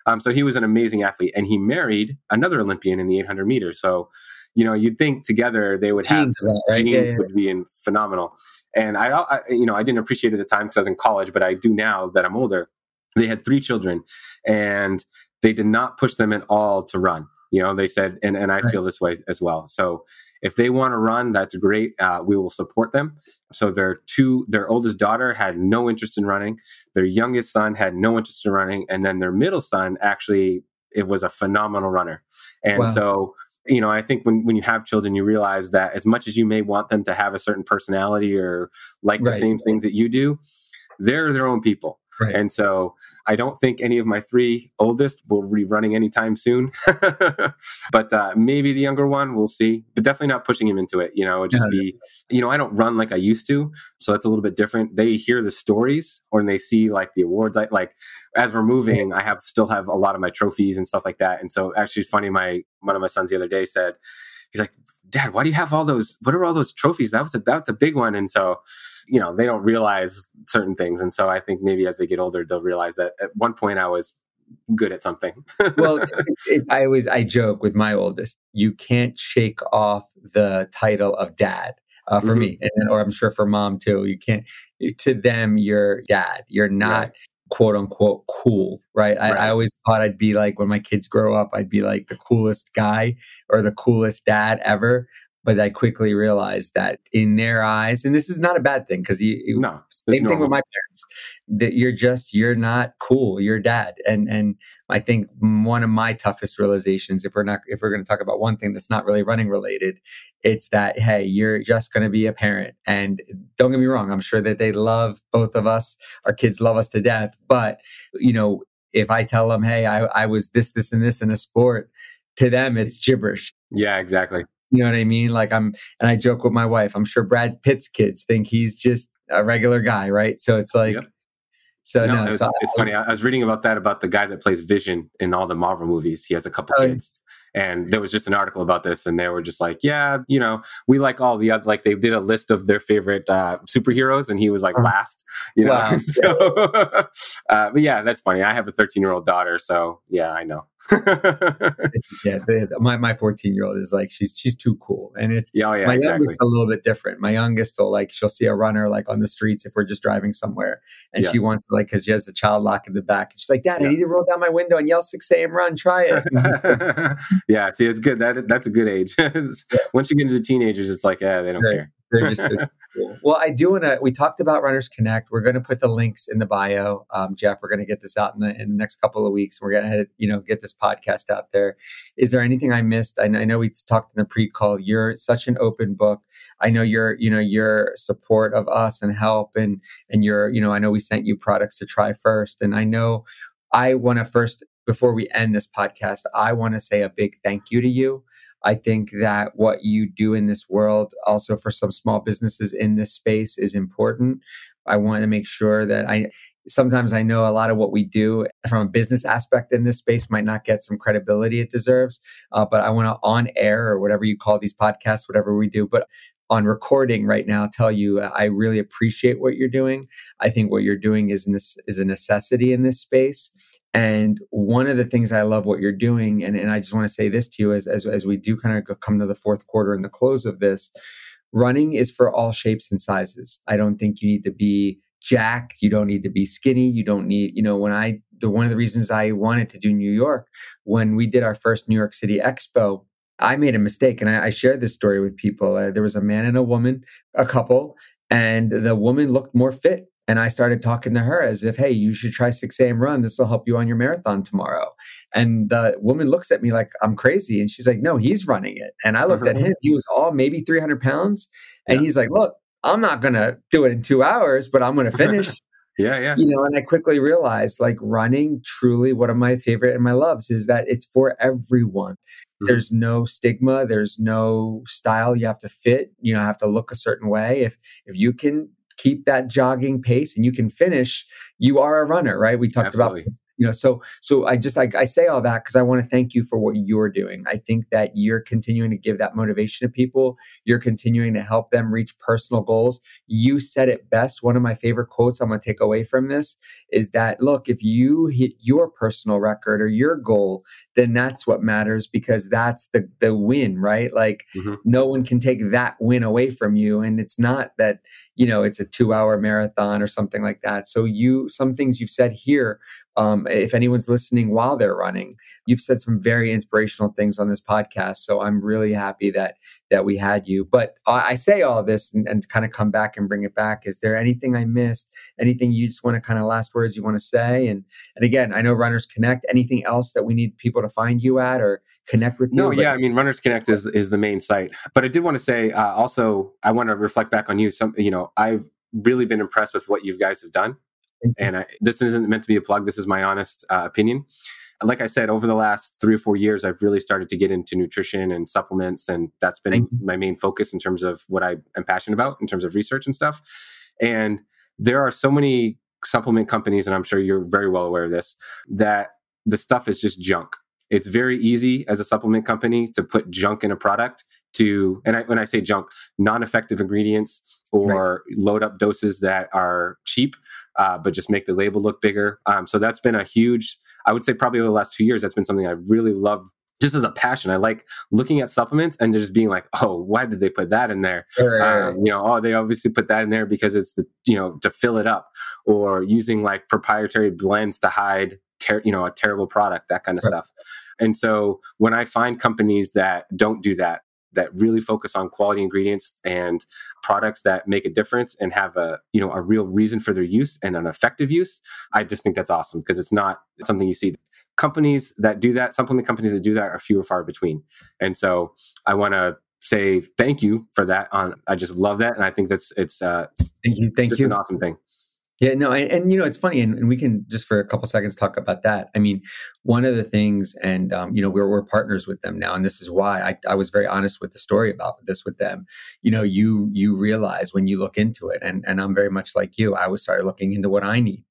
Um, so he was an amazing athlete, and he married another Olympian in the 800 meters. So you know, you'd think together they would genes have that, right? genes yeah, yeah. would be in phenomenal. And I, I, you know, I didn't appreciate it at the time because I was in college, but I do now that I'm older. They had three children, and they did not push them at all to run. You know, they said, and, and I right. feel this way as well. So if they want to run, that's great. Uh, we will support them. So their two, their oldest daughter had no interest in running. Their youngest son had no interest in running, and then their middle son actually it was a phenomenal runner. And wow. so you know, I think when, when you have children, you realize that as much as you may want them to have a certain personality or like right. the same things that you do, they're their own people. Right. And so I don't think any of my three oldest will be running anytime soon. but uh, maybe the younger one, we'll see. But definitely not pushing him into it. You know, it just yeah. be, you know, I don't run like I used to. So that's a little bit different. They hear the stories or they see like the awards. I like as we're moving, I have still have a lot of my trophies and stuff like that. And so actually it's funny, my one of my sons the other day said, he's like, Dad, why do you have all those? What are all those trophies? That was a, that's a big one. And so you know they don't realize certain things and so i think maybe as they get older they'll realize that at one point i was good at something well it's, it's, it's, i always i joke with my oldest you can't shake off the title of dad uh, for mm-hmm. me and, or i'm sure for mom too you can't to them you're dad you're not yeah. quote unquote cool right? right. I, I, always thought i'd be like when my kids grow up i'd be like the coolest guy or the coolest dad ever but I quickly realized that in their eyes, and this is not a bad thing because you, you no, same thing with my parents, that you're just you're not cool, you're dad, and and I think one of my toughest realizations, if we're not if we're going to talk about one thing that's not really running related, it's that hey, you're just going to be a parent, and don't get me wrong, I'm sure that they love both of us, our kids love us to death, but you know if I tell them, hey, I, I was this, this, and this in a sport, to them it's gibberish. Yeah, exactly. You know what I mean? Like I'm, and I joke with my wife. I'm sure Brad Pitt's kids think he's just a regular guy, right? So it's like, yep. so no, no it's, so it's I, funny. I was reading about that about the guy that plays Vision in all the Marvel movies. He has a couple oh, kids, and there was just an article about this, and they were just like, yeah, you know, we like all the other, like they did a list of their favorite uh, superheroes, and he was like uh-huh. last, you know. Wow. so, uh, but yeah, that's funny. I have a 13 year old daughter, so yeah, I know. yeah, my my 14 year old is like she's she's too cool, and it's yeah, oh, yeah my exactly. youngest a little bit different. My youngest will like she'll see a runner like on the streets if we're just driving somewhere, and yeah. she wants to like because she has the child lock in the back. And she's like, Dad, yeah. I need to roll down my window and yell 6 a.m. run. Try it. yeah, see, it's good. That that's a good age. Once you get into teenagers, it's like, yeah, they don't right. care. They're just cool. Well, I do want to. We talked about Runners Connect. We're going to put the links in the bio, um, Jeff. We're going to get this out in the, in the next couple of weeks. We're going to, you know, get this podcast out there. Is there anything I missed? I, I know we talked in the pre-call. You're such an open book. I know your, you know, your support of us and help, and and your, you know, I know we sent you products to try first, and I know I want to first before we end this podcast, I want to say a big thank you to you. I think that what you do in this world, also for some small businesses in this space, is important. I want to make sure that I sometimes I know a lot of what we do from a business aspect in this space might not get some credibility it deserves. Uh, but I want to on air or whatever you call these podcasts, whatever we do, but on recording right now tell you I really appreciate what you're doing. I think what you're doing is is a necessity in this space. And one of the things I love what you're doing, and, and I just want to say this to you as, as, as we do kind of come to the fourth quarter and the close of this, running is for all shapes and sizes. I don't think you need to be jack. You don't need to be skinny. You don't need, you know, when I, the, one of the reasons I wanted to do New York, when we did our first New York City Expo, I made a mistake and I, I shared this story with people. Uh, there was a man and a woman, a couple, and the woman looked more fit and I started talking to her as if, hey, you should try 6 a.m. run. This will help you on your marathon tomorrow. And the woman looks at me like I'm crazy. And she's like, no, he's running it. And I looked at him. He was all maybe 300 pounds. And yeah. he's like, look, I'm not going to do it in two hours, but I'm going to finish. yeah, yeah. You know, and I quickly realized like running truly one of my favorite and my loves is that it's for everyone. Mm-hmm. There's no stigma, there's no style you have to fit, you know, have to look a certain way. If if you can keep that jogging pace and you can finish, you are a runner, right? We talked Absolutely. about you know so so i just like i say all that because i want to thank you for what you're doing i think that you're continuing to give that motivation to people you're continuing to help them reach personal goals you said it best one of my favorite quotes i'm going to take away from this is that look if you hit your personal record or your goal then that's what matters because that's the the win right like mm-hmm. no one can take that win away from you and it's not that you know it's a two hour marathon or something like that. So you some things you've said here um, if anyone's listening while they're running you've said some very inspirational things on this podcast. So i'm really happy that that we had you. But i say all this and, and kind of come back and bring it back. Is there anything i missed? Anything you just want to kind of last words you want to say? And and again i know runners connect anything else that we need people to find you at or connect with you? No yeah i mean runners connect is is the main site. But i did want to say uh, also i want to reflect back on you. Some you know i've really been impressed with what you guys have done. And I, this isn't meant to be a plug. This is my honest uh, opinion. Like I said, over the last three or four years, I've really started to get into nutrition and supplements, and that's been my main focus in terms of what I am passionate about in terms of research and stuff. And there are so many supplement companies, and I'm sure you're very well aware of this, that the stuff is just junk. It's very easy as a supplement company to put junk in a product to, and I, when I say junk, non effective ingredients or right. load up doses that are cheap uh, but just make the label look bigger. Um, so that's been a huge, I would say, probably over the last two years, that's been something I really love just as a passion. I like looking at supplements and just being like, oh, why did they put that in there? Um, you know, oh, they obviously put that in there because it's the, you know, to fill it up or using like proprietary blends to hide, ter- you know, a terrible product, that kind of right. stuff. And so when I find companies that don't do that, that really focus on quality ingredients and products that make a difference and have a you know a real reason for their use and an effective use i just think that's awesome because it's not something you see. Companies that do that supplement companies that do that are few or far between. And so i want to say thank you for that on i just love that and i think that's it's uh thank you thank just you. an awesome thing yeah, no, and, and, you know it's funny, and, and, we can just for a couple seconds talk about that. I mean, one of the things, and um, you know, we're we're partners with them now, and this is why I, I was very honest with the story about this with them. You know, you you realize when you look into it, and and I'm very much like you. I was started looking into what I need,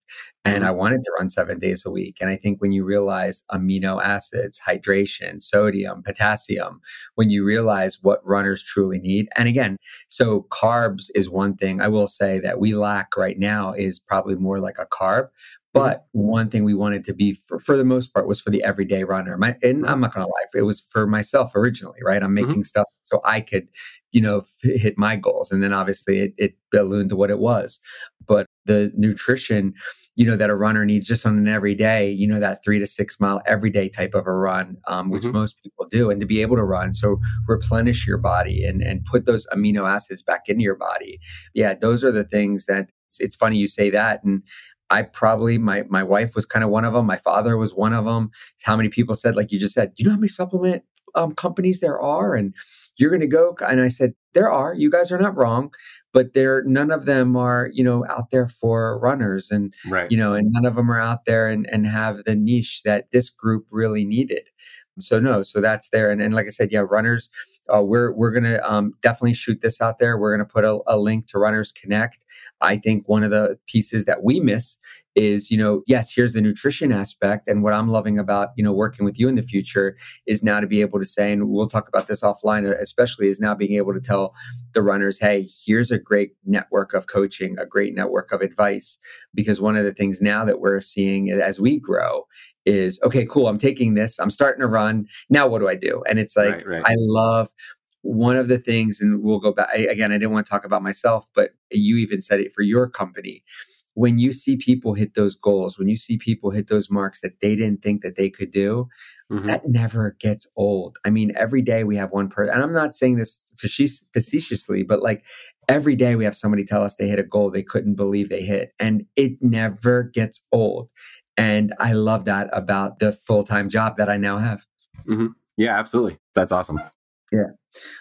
and I mm-hmm. wanted to run seven days a week. And I think when you realize amino acids, hydration, sodium, potassium, when you realize what runners truly need, and again, so carbs is one thing I will say that we lack right now is probably more like a carb. Mm-hmm. But one thing we wanted to be for, for the most part was for the everyday runner. My, and I'm not going to lie, it was for myself originally, right? I'm mm-hmm. making mm-hmm. stuff so I could, you know, f- hit my goals. And then obviously it, it ballooned to what it was. But the nutrition, you know, that a runner needs just on an everyday, you know, that three to six mile everyday type of a run, um, which mm-hmm. most people do. And to be able to run, so replenish your body and, and put those amino acids back into your body. Yeah, those are the things that it's, it's funny you say that. And I probably my my wife was kind of one of them. My father was one of them. How many people said, like you just said, you know how many supplement um, companies there are, and you're going to go? And I said, there are. You guys are not wrong, but there none of them are you know out there for runners, and right. you know, and none of them are out there and and have the niche that this group really needed. So no, so that's there, and and like I said, yeah, runners uh, we're we're gonna um, definitely shoot this out there. We're gonna put a, a, link to Runners Connect. I think one of the pieces that we miss is, you know, yes, here's the nutrition aspect, and what I'm loving about you know working with you in the future is now to be able to say, and we'll talk about this offline, uh, especially is now being able to tell the runners, hey, here's a great network of coaching, a great network of advice, because one of the things now that we're seeing as we grow is okay, cool. I'm taking this. I'm starting to run. Now what do I do? And it's like right, right. I love one of the things, and we'll go back again. I didn't want to talk about myself, but you even said it for your company. When you see people hit those goals, when you see people hit those marks that they didn't think that they could do, mm-hmm. that never gets old. I mean, every day we have one person, and I'm not saying this facetiously, but like every day we have somebody tell us they hit a goal they couldn't believe they hit, and it never gets old. And I love that about the full time job that I now have. Mm-hmm. Yeah, absolutely. That's awesome. Yeah.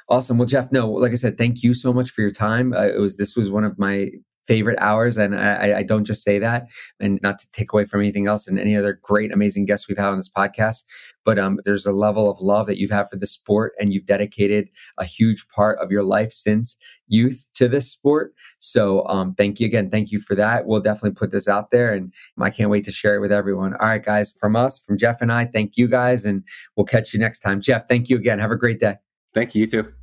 Awesome. Well, Jeff, no, like I said, thank you so much for your time. Uh, it was, this was one of my favorite hours. And I, I, don't just say that and not to take away from anything else and any other great, amazing guests we've had on this podcast. But um, there's a level of love that you've had for the sport and you've dedicated a huge part of your life since youth to this sport. So um, thank you again. Thank you for that. We'll definitely put this out there and I can't wait to share it with everyone. All right, guys, from us, from Jeff and I, thank you guys. And we'll catch you next time. Jeff, thank you again. Have a great day. Thank you, you too.